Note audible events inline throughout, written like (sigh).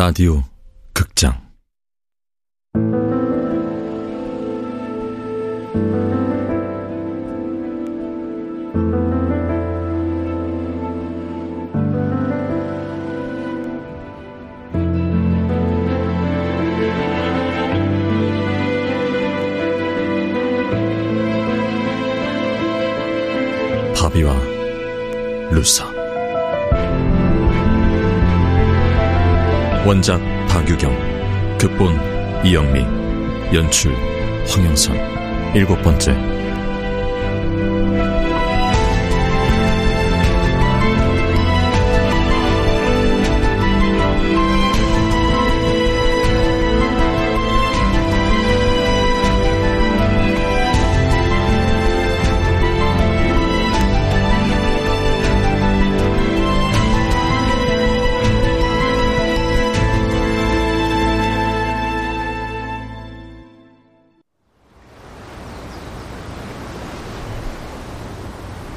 라디오 원작 박유경 극본 이영미 연출 황영선. 일곱 번째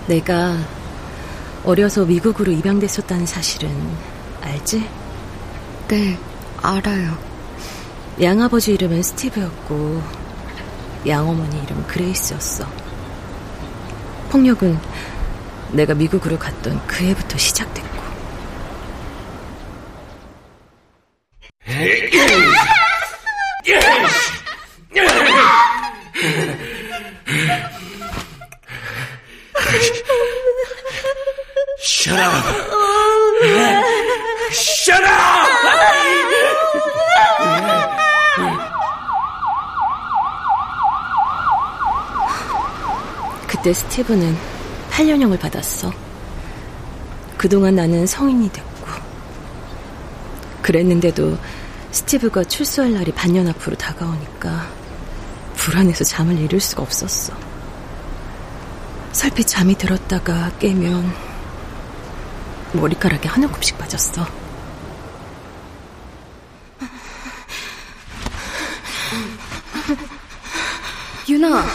내가 어려서 미국으로 입양됐었다는 사실은 알지? 네, 알아요. 양아버지 이름은 스티브였고 양어머니 이름은 그레이스였어. 폭력은 내가 미국으로 갔던 그 해부터 시작됐고. (laughs) Shut up! Shut up! 그때 스티브는 8년형을 받았어. 그동안 나는 성인이 됐고. 그랬는데도 스티브가 출소할 날이 반년 앞으로 다가오니까 불안해서 잠을 이룰 수가 없었어. 설핏 잠이 들었다가 깨면 머리카락에 한 움큼씩 빠졌어. 유나.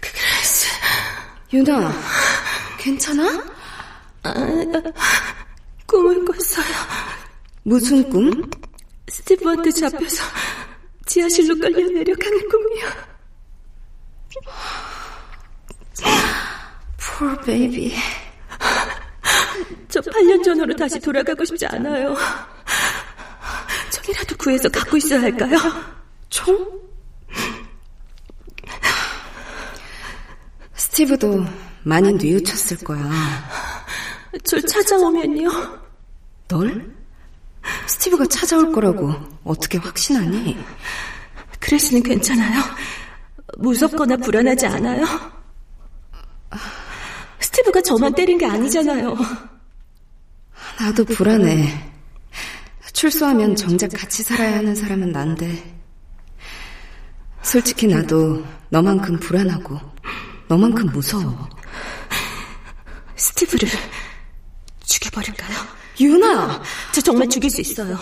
그레이스. 유나, 괜찮아? 아, 꿈을 꿨어요. 무슨 꿈? 스티브한테 잡혀서 지하실로 끌려 내려가는 꿈이 baby. 저 8년 전으로 다시 돌아가고 싶지 않아요. 총이라도 구해서 갖고 있어야 할까요? 총? 스티브도 많이 뉘우쳤을 거야. 절 찾아오면요. 널? 스티브가 찾아올 거라고 어떻게 확신하니? 그레스는 괜찮아요? 무섭거나 불안하지 않아요? 스티브가 저만 때린 게 아니잖아요. 나도 불안해. 출소하면 정작 같이 살아야 하는 사람은 난데. 솔직히 나도 너만큼 불안하고 너만큼 무서워. 스티브를 죽여버릴까요? 유나! 저 정말 죽일 수 있어요.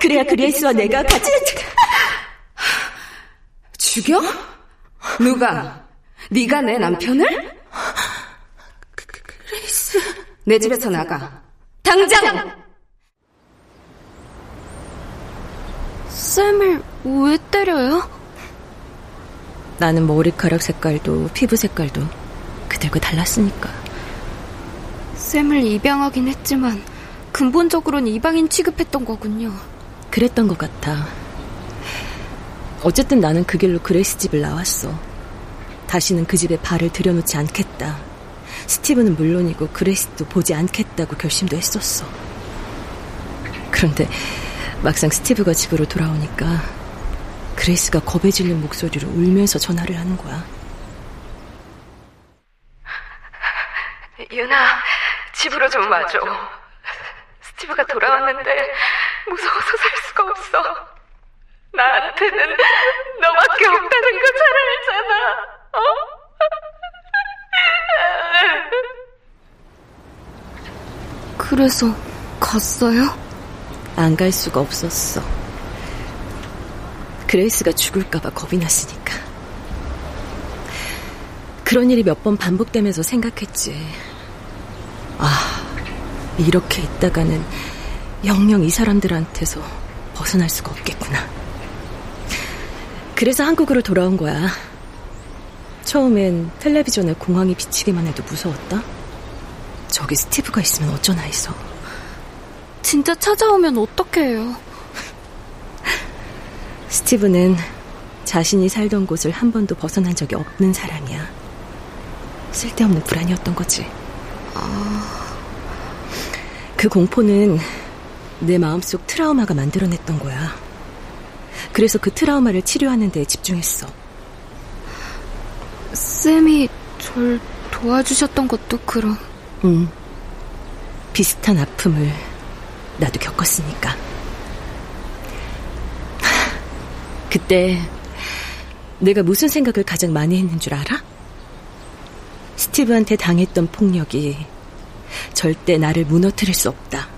그래야 그레이스와 내가 같이... 죽여? 누가? 네가 내 남편을? 내 집에서 나가. 당장! 쌤을 왜 때려요? 나는 머리카락 색깔도 피부 색깔도 그들과 달랐으니까. 쌤을 입양하긴 했지만 근본적으로는 이방인 취급했던 거군요. 그랬던 것 같아. 어쨌든 나는 그 길로 그레이스 집을 나왔어. 다시는 그 집에 발을 들여놓지 않겠다. 스티브는 물론이고 그레이스도 보지 않겠다고 결심도 했었어. 그런데 막상 스티브가 집으로 돌아오니까 그레이스가 겁에 질린 목소리로 울면서 전화를 하는 거야. 유나, 집으로 좀 와줘. 스티브가 돌아왔는데 무서워서 살 수가 없어. 나한테는 너밖에 없다는 거 잘 알잖아. 어? 그래서 갔어요? 안 갈 수가 없었어. 그레이스가 죽을까봐 겁이 났으니까. 그런 일이 몇 번 반복되면서 생각했지. 아, 이렇게 있다가는 영영 이 사람들한테서 벗어날 수가 없겠구나. 그래서 한국으로 돌아온 거야. 처음엔 텔레비전에 공항이 비치기만 해도 무서웠다. 저기 스티브가 있으면 어쩌나 해서. 진짜 찾아오면 어떡해요? (laughs) 스티브는 자신이 살던 곳을 한 번도 벗어난 적이 없는 사람이야. 쓸데없는 불안이었던 거지. 아... 그 공포는 내 마음속 트라우마가 만들어냈던 거야. 그래서 그 트라우마를 치료하는 데 집중했어. 쌤이 절 도와주셨던 것도 그럼. 응. 비슷한 아픔을 나도 겪었으니까. (sighs) 그때 내가 무슨 생각을 가장 많이 했는 줄 알아? 스티브한테 당했던 폭력이 절대 나를 무너뜨릴 수 없다.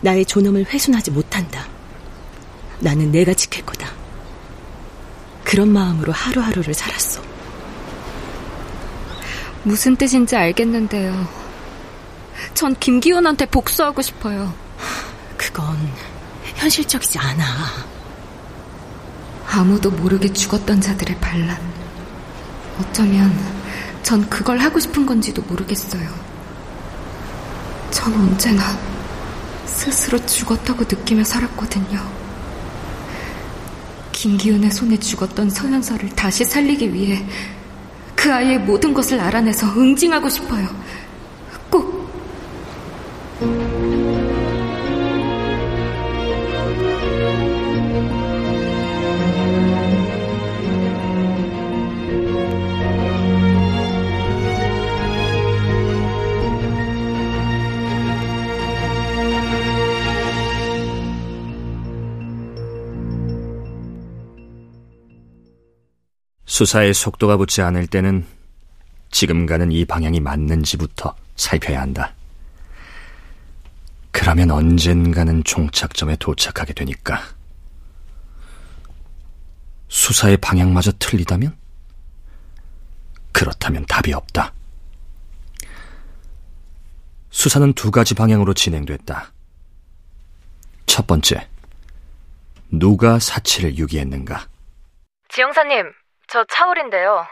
나의 존엄을 훼손하지 못한다. 나는 내가 지킬 거다. 그런 마음으로 하루하루를 살았어. 무슨 뜻인지 알겠는데요. 전 김기훈한테 복수하고 싶어요. 그건 현실적이지 않아. 아무도 모르게 죽었던 자들의 반란. 어쩌면 전 그걸 하고 싶은 건지도 모르겠어요. 전 언제나 스스로 죽었다고 느끼며 살았거든요. 김기훈의 손에 죽었던 서현서를 다시 살리기 위해 그 아이의 모든 것을 알아내서 응징하고 싶어요. 수사의 속도가 붙지 않을 때는 지금 가는 이 방향이 맞는지부터 살펴야 한다. 그러면 언젠가는 종착점에 도착하게 되니까. 수사의 방향마저 틀리다면? 그렇다면 답이 없다. 수사는 두 가지 방향으로 진행됐다. 첫 번째, 누가 사치를 유기했는가? 지영사님, 저 차울인데요.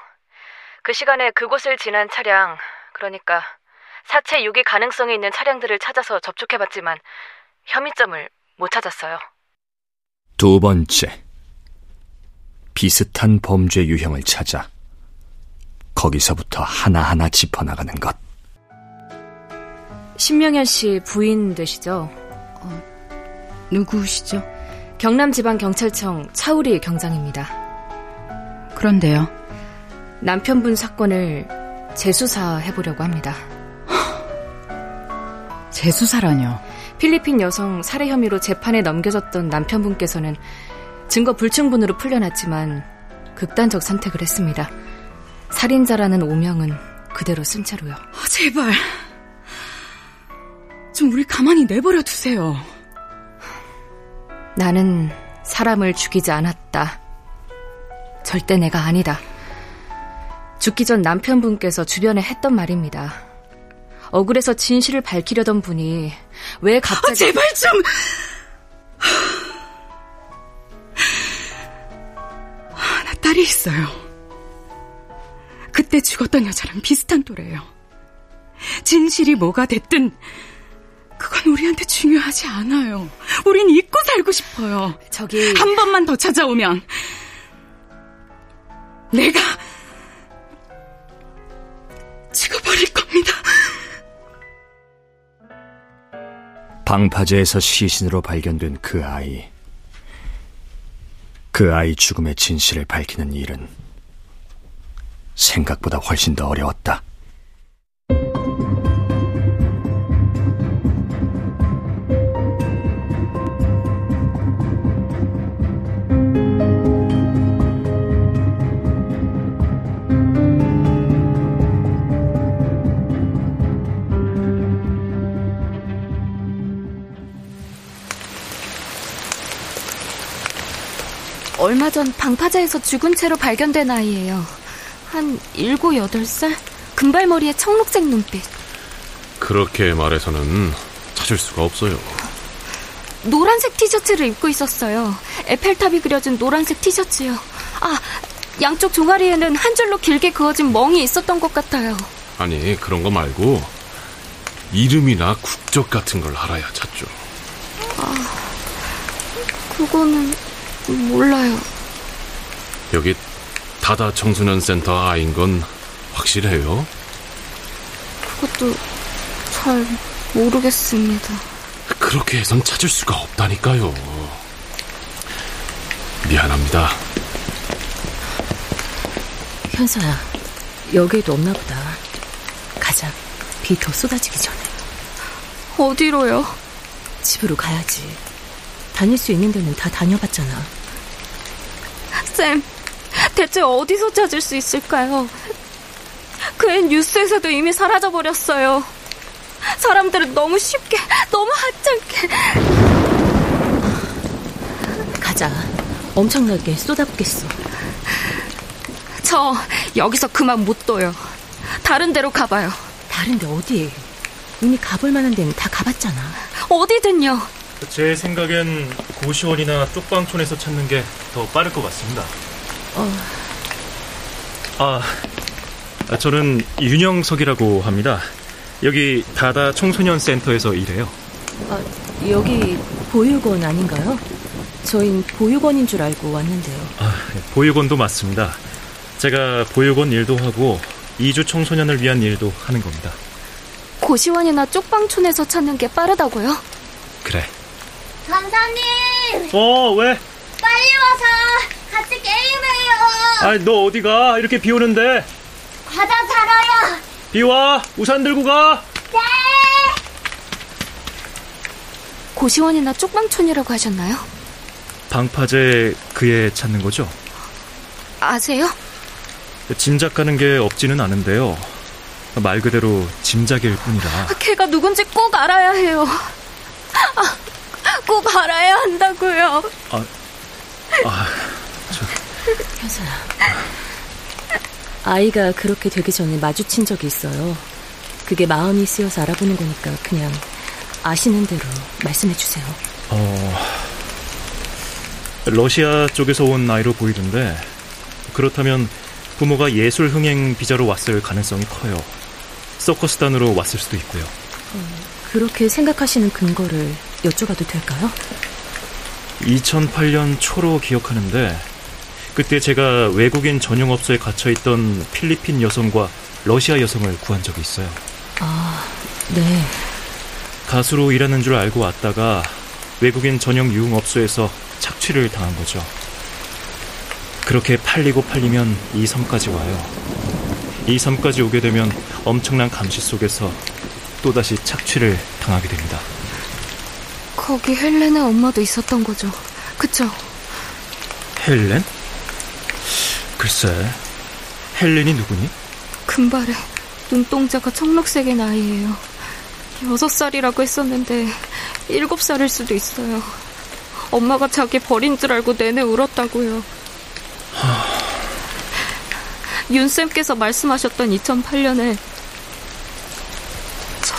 그 시간에 그곳을 지난 차량, 그러니까 사체 유기 가능성이 있는 차량들을 찾아서 접촉해봤지만 혐의점을 못 찾았어요. 두 번째, 비슷한 범죄 유형을 찾아 거기서부터 하나하나 짚어나가는 것. 신명현 씨 부인 되시죠? 어, 누구시죠? 경남지방경찰청 차우리 경장입니다. 그런데요. 남편분 사건을 재수사 해보려고 합니다. (gasps) 재수사라뇨? 필리핀 여성 살해 혐의로 재판에 넘겨졌던 남편분께서는 증거 불충분으로 풀려났지만 극단적 선택을 했습니다. 살인자라는 오명은 그대로 쓴 채로요. 아, 제발. 좀 우리 가만히 내버려 두세요. 나는 사람을 죽이지 않았다. 절대 내가 아니다. 죽기 전 남편분께서 주변에 했던 말입니다. 억울해서 진실을 밝히려던 분이 왜 갑자기... 아, 제발 좀... 아, 나 딸이 있어요. 그때 죽었던 여자랑 비슷한 또래예요. 진실이 뭐가 됐든 그건 우리한테 중요하지 않아요. 우린 잊고 살고 싶어요. 저기 한 번만 더 찾아오면 내가 죽어버릴 겁니다. 방파제에서 시신으로 발견된 그 아이. 그 아이 죽음의 진실을 밝히는 일은 생각보다 훨씬 더 어려웠다. 얼마 전 방파제에서 죽은 채로 발견된 아이예요. 한 7, 8살? 금발머리에 청록색 눈빛. 그렇게 말해서는 찾을 수가 없어요. 노란색 티셔츠를 입고 있었어요. 에펠탑이 그려진 노란색 티셔츠요. 아, 양쪽 종아리에는 한 줄로 길게 그어진 멍이 있었던 것 같아요. 아니, 그런 거 말고 이름이나 국적 같은 걸 알아야 찾죠. 아, 그거는 몰라요. 여기 다다 청소년 센터 아인 건 확실해요? 그것도 잘 모르겠습니다. 그렇게 해선 찾을 수가 없다니까요. 미안합니다. 현서야, 여기에도 없나 보다. 가자. 비 더 쏟아지기 전에. 어디로요? 집으로 가야지. 다닐 수 있는 데는 다 다녀봤잖아. 쌤, 대체 어디서 찾을 수 있을까요? 그 애 뉴스에서도 이미 사라져버렸어요. 사람들은 너무 쉽게, 너무 하찮게. 가자. 엄청나게 쏟아붓겠어. 저 여기서 그만 못 둬요. 다른 데로 가봐요. 다른 데 어디? 이미 가볼 만한 데는 다 가봤잖아. 어디든요. 제 생각엔 고시원이나 쪽방촌에서 찾는 게 더 빠를 것 같습니다. 어... 아, 저는 윤영석이라고 합니다. 여기 다다 청소년 센터에서 일해요. 아, 여기 보육원 아닌가요? 저흰 보육원인 줄 알고 왔는데요. 아, 보육원도 맞습니다. 제가 보육원 일도 하고 이주 청소년을 위한 일도 하는 겁니다. 고시원이나 쪽방촌에서 찾는 게 빠르다고요? 그래. 강사님! 어, 왜? 빨리 와서 같이 게임해요! 아, 너 어디 가? 이렇게 비 오는데. 과자 사러요! 비 와! 우산 들고 가! 네! 고시원이나 쪽방촌이라고 하셨나요? 방파제 그애 찾는 거죠? 아세요? 짐작 가는 게 없지는 않은데요. 말 그대로 짐작일 뿐이라. 걔가 누군지 꼭 알아야 해요. 아, 꼭 알아야 한다고요. 아, 아, 저... 현서야. 아이가 그렇게 되기 전에 마주친 적이 있어요. 그게 마음이 쓰여서 알아보는 거니까 그냥 아시는 대로 말씀해 주세요. 어, 러시아 쪽에서 온 아이로 보이던데 그렇다면 부모가 예술 흥행 비자로 왔을 가능성이 커요. 서커스단으로 왔을 수도 있고요. 어, 그렇게 생각하시는 근거를 여쭤봐도 될까요? 2008년 초로 기억하는데 그때 제가 외국인 전용 업소에 갇혀 있던 필리핀 여성과 러시아 여성을 구한 적이 있어요. 아, 네. 가수로 일하는 줄 알고 왔다가 외국인 전용 유흥업소에서 착취를 당한 거죠. 그렇게 팔리고 팔리면 이 섬까지 와요. 이 섬까지 오게 되면 엄청난 감시 속에서 또다시 착취를 당하게 됩니다. 거기 헬렌의 엄마도 있었던 거죠. 그쵸? 헬렌? 글쎄, 헬렌이 누구니? 금발에 눈동자가 청록색의 아이예요. 여섯 살이라고 했었는데 일곱 살일 수도 있어요. 엄마가 자기 버린 줄 알고 내내 울었다고요. 윤쌤께서 말씀하셨던 2008년에 전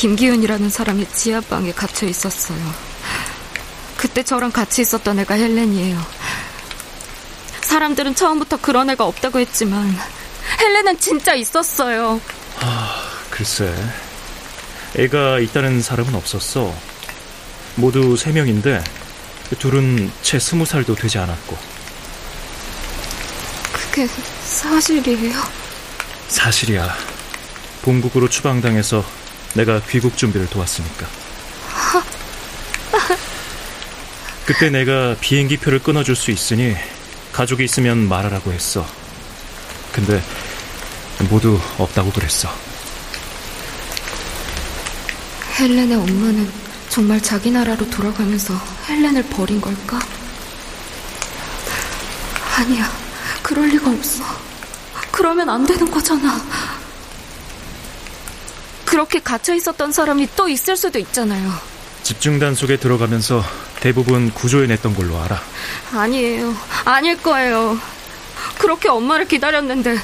김기훈이라는 사람이 지하방에 갇혀 있었어요. 그때 저랑 같이 있었던 애가 헬렌이에요. 사람들은 처음부터 그런 애가 없다고 했지만 헬렌은 진짜 있었어요. 아, 글쎄. 애가 있다는 사람은 없었어. 모두 세 명인데 둘은 채 스무 살도 되지 않았고. 그게 사실이에요? 사실이야. 본국으로 추방당해서 내가 귀국 준비를 도왔으니까. 그때 내가 비행기 표를 끊어줄 수 있으니 가족이 있으면 말하라고 했어. 근데 모두 없다고 그랬어. 헬렌의 엄마는 정말 자기 나라로 돌아가면서 헬렌을 버린 걸까? 아니야, 그럴 리가 없어. 그러면 안 되는 거잖아. 그렇게 갇혀 있었던 사람이 또 있을 수도 있잖아요. 집중단 속에 들어가면서 대부분 구조해냈던 걸로 알아. 아니에요. 아닐 거예요. 그렇게 엄마를 기다렸는데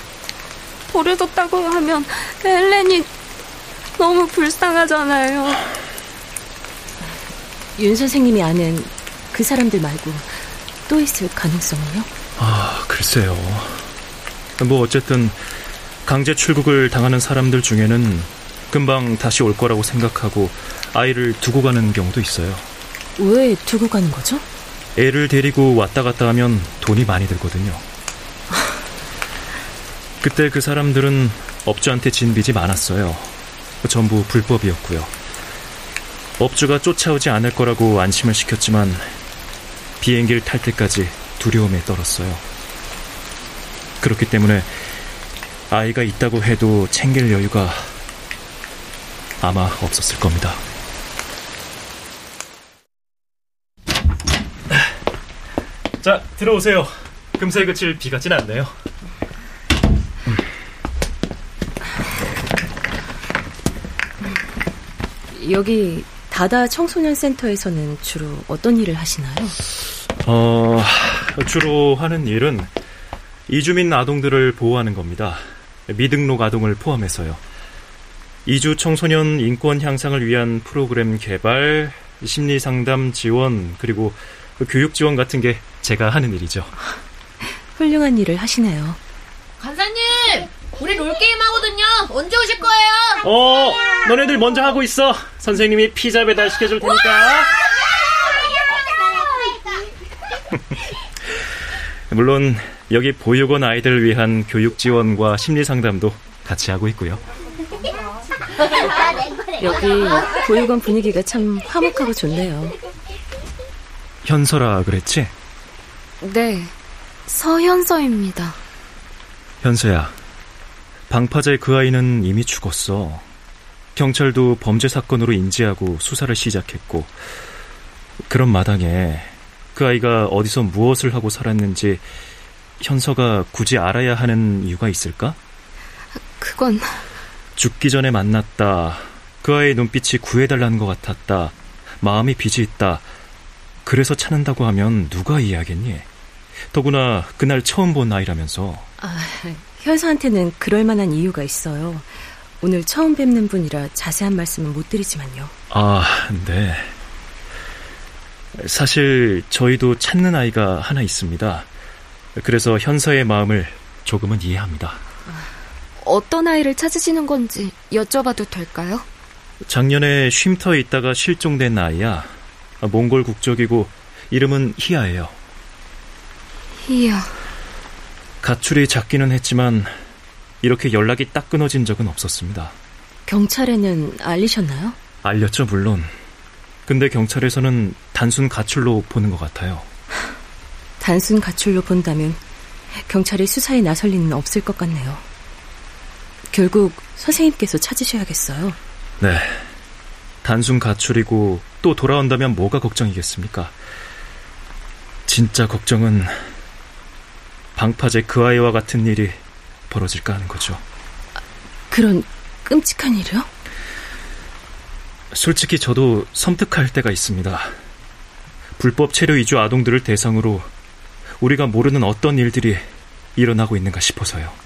버려졌다고 하면 헬렌이 너무 불쌍하잖아요. 윤 선생님이 아는 그 사람들 말고 또 있을 가능성은요? 아, 글쎄요. 뭐 어쨌든 강제 출국을 당하는 사람들 중에는 금방 다시 올 거라고 생각하고 아이를 두고 가는 경우도 있어요. 왜 두고 가는 거죠? 애를 데리고 왔다 갔다 하면 돈이 많이 들거든요. (laughs) 그때 그 사람들은 업주한테 진 빚이 많았어요. 전부 불법이었고요. 업주가 쫓아오지 않을 거라고 안심을 시켰지만 비행기를 탈 때까지 두려움에 떨었어요. 그렇기 때문에 아이가 있다고 해도 챙길 여유가 아마 없었을 겁니다. 자, 들어오세요. 금세 그칠 비 같진 않네요. 여기 다다 청소년 센터에서는 주로 어떤 일을 하시나요? 어, 주로 하는 일은 이주민 아동들을 보호하는 겁니다. 미등록 아동을 포함해서요. 이주 청소년 인권 향상을 위한 프로그램 개발, 심리 상담 지원, 그리고 교육 지원 같은 게 제가 하는 일이죠. (laughs) 훌륭한 일을 하시네요. 간사님, 우리 롤게임 하거든요. 언제 오실 거예요? 어, 너네들 먼저 하고 있어. 선생님이 피자 배달 시켜줄 테니까. (laughs) 물론 여기 보육원 아이들을 위한 교육 지원과 심리 상담도 같이 하고 있고요. 여기 보육원 분위기가 참 화목하고 좋네요. 현서라 그랬지? 네, 서현서입니다. 현서야, 방파제 그 아이는 이미 죽었어. 경찰도 범죄 사건으로 인지하고 수사를 시작했고, 그런 마당에 그 아이가 어디서 무엇을 하고 살았는지 현서가 굳이 알아야 하는 이유가 있을까? 그건 죽기 전에 만났다. 그 아이의 눈빛이 구해달라는 것 같았다. 마음이 빚이 있다. 그래서 찾는다고 하면 누가 이해하겠니? 더구나 그날 처음 본 아이라면서. 아, 현서한테는 그럴 만한 이유가 있어요. 오늘 처음 뵙는 분이라 자세한 말씀은 못 드리지만요. 아, 네. 사실 저희도 찾는 아이가 하나 있습니다. 그래서 현서의 마음을 조금은 이해합니다. 어떤 아이를 찾으시는 건지 여쭤봐도 될까요? 작년에 쉼터에 있다가 실종된 아이야. 몽골 국적이고 이름은 희아예요. 희아. 가출이 작기는 했지만 이렇게 연락이 딱 끊어진 적은 없었습니다. 경찰에는 알리셨나요? 알렸죠, 물론. 근데 경찰에서는 단순 가출로 보는 것 같아요. 단순 가출로 본다면 경찰이 수사에 나설 리는 없을 것 같네요. 결국 선생님께서 찾으셔야겠어요. 네. 단순 가출이고 또 돌아온다면 뭐가 걱정이겠습니까? 진짜 걱정은 방파제 그 아이와 같은 일이 벌어질까 하는 거죠. 그런 끔찍한 일이요? 솔직히 저도 섬뜩할 때가 있습니다. 불법 체류 이주 아동들을 대상으로 우리가 모르는 어떤 일들이 일어나고 있는가 싶어서요.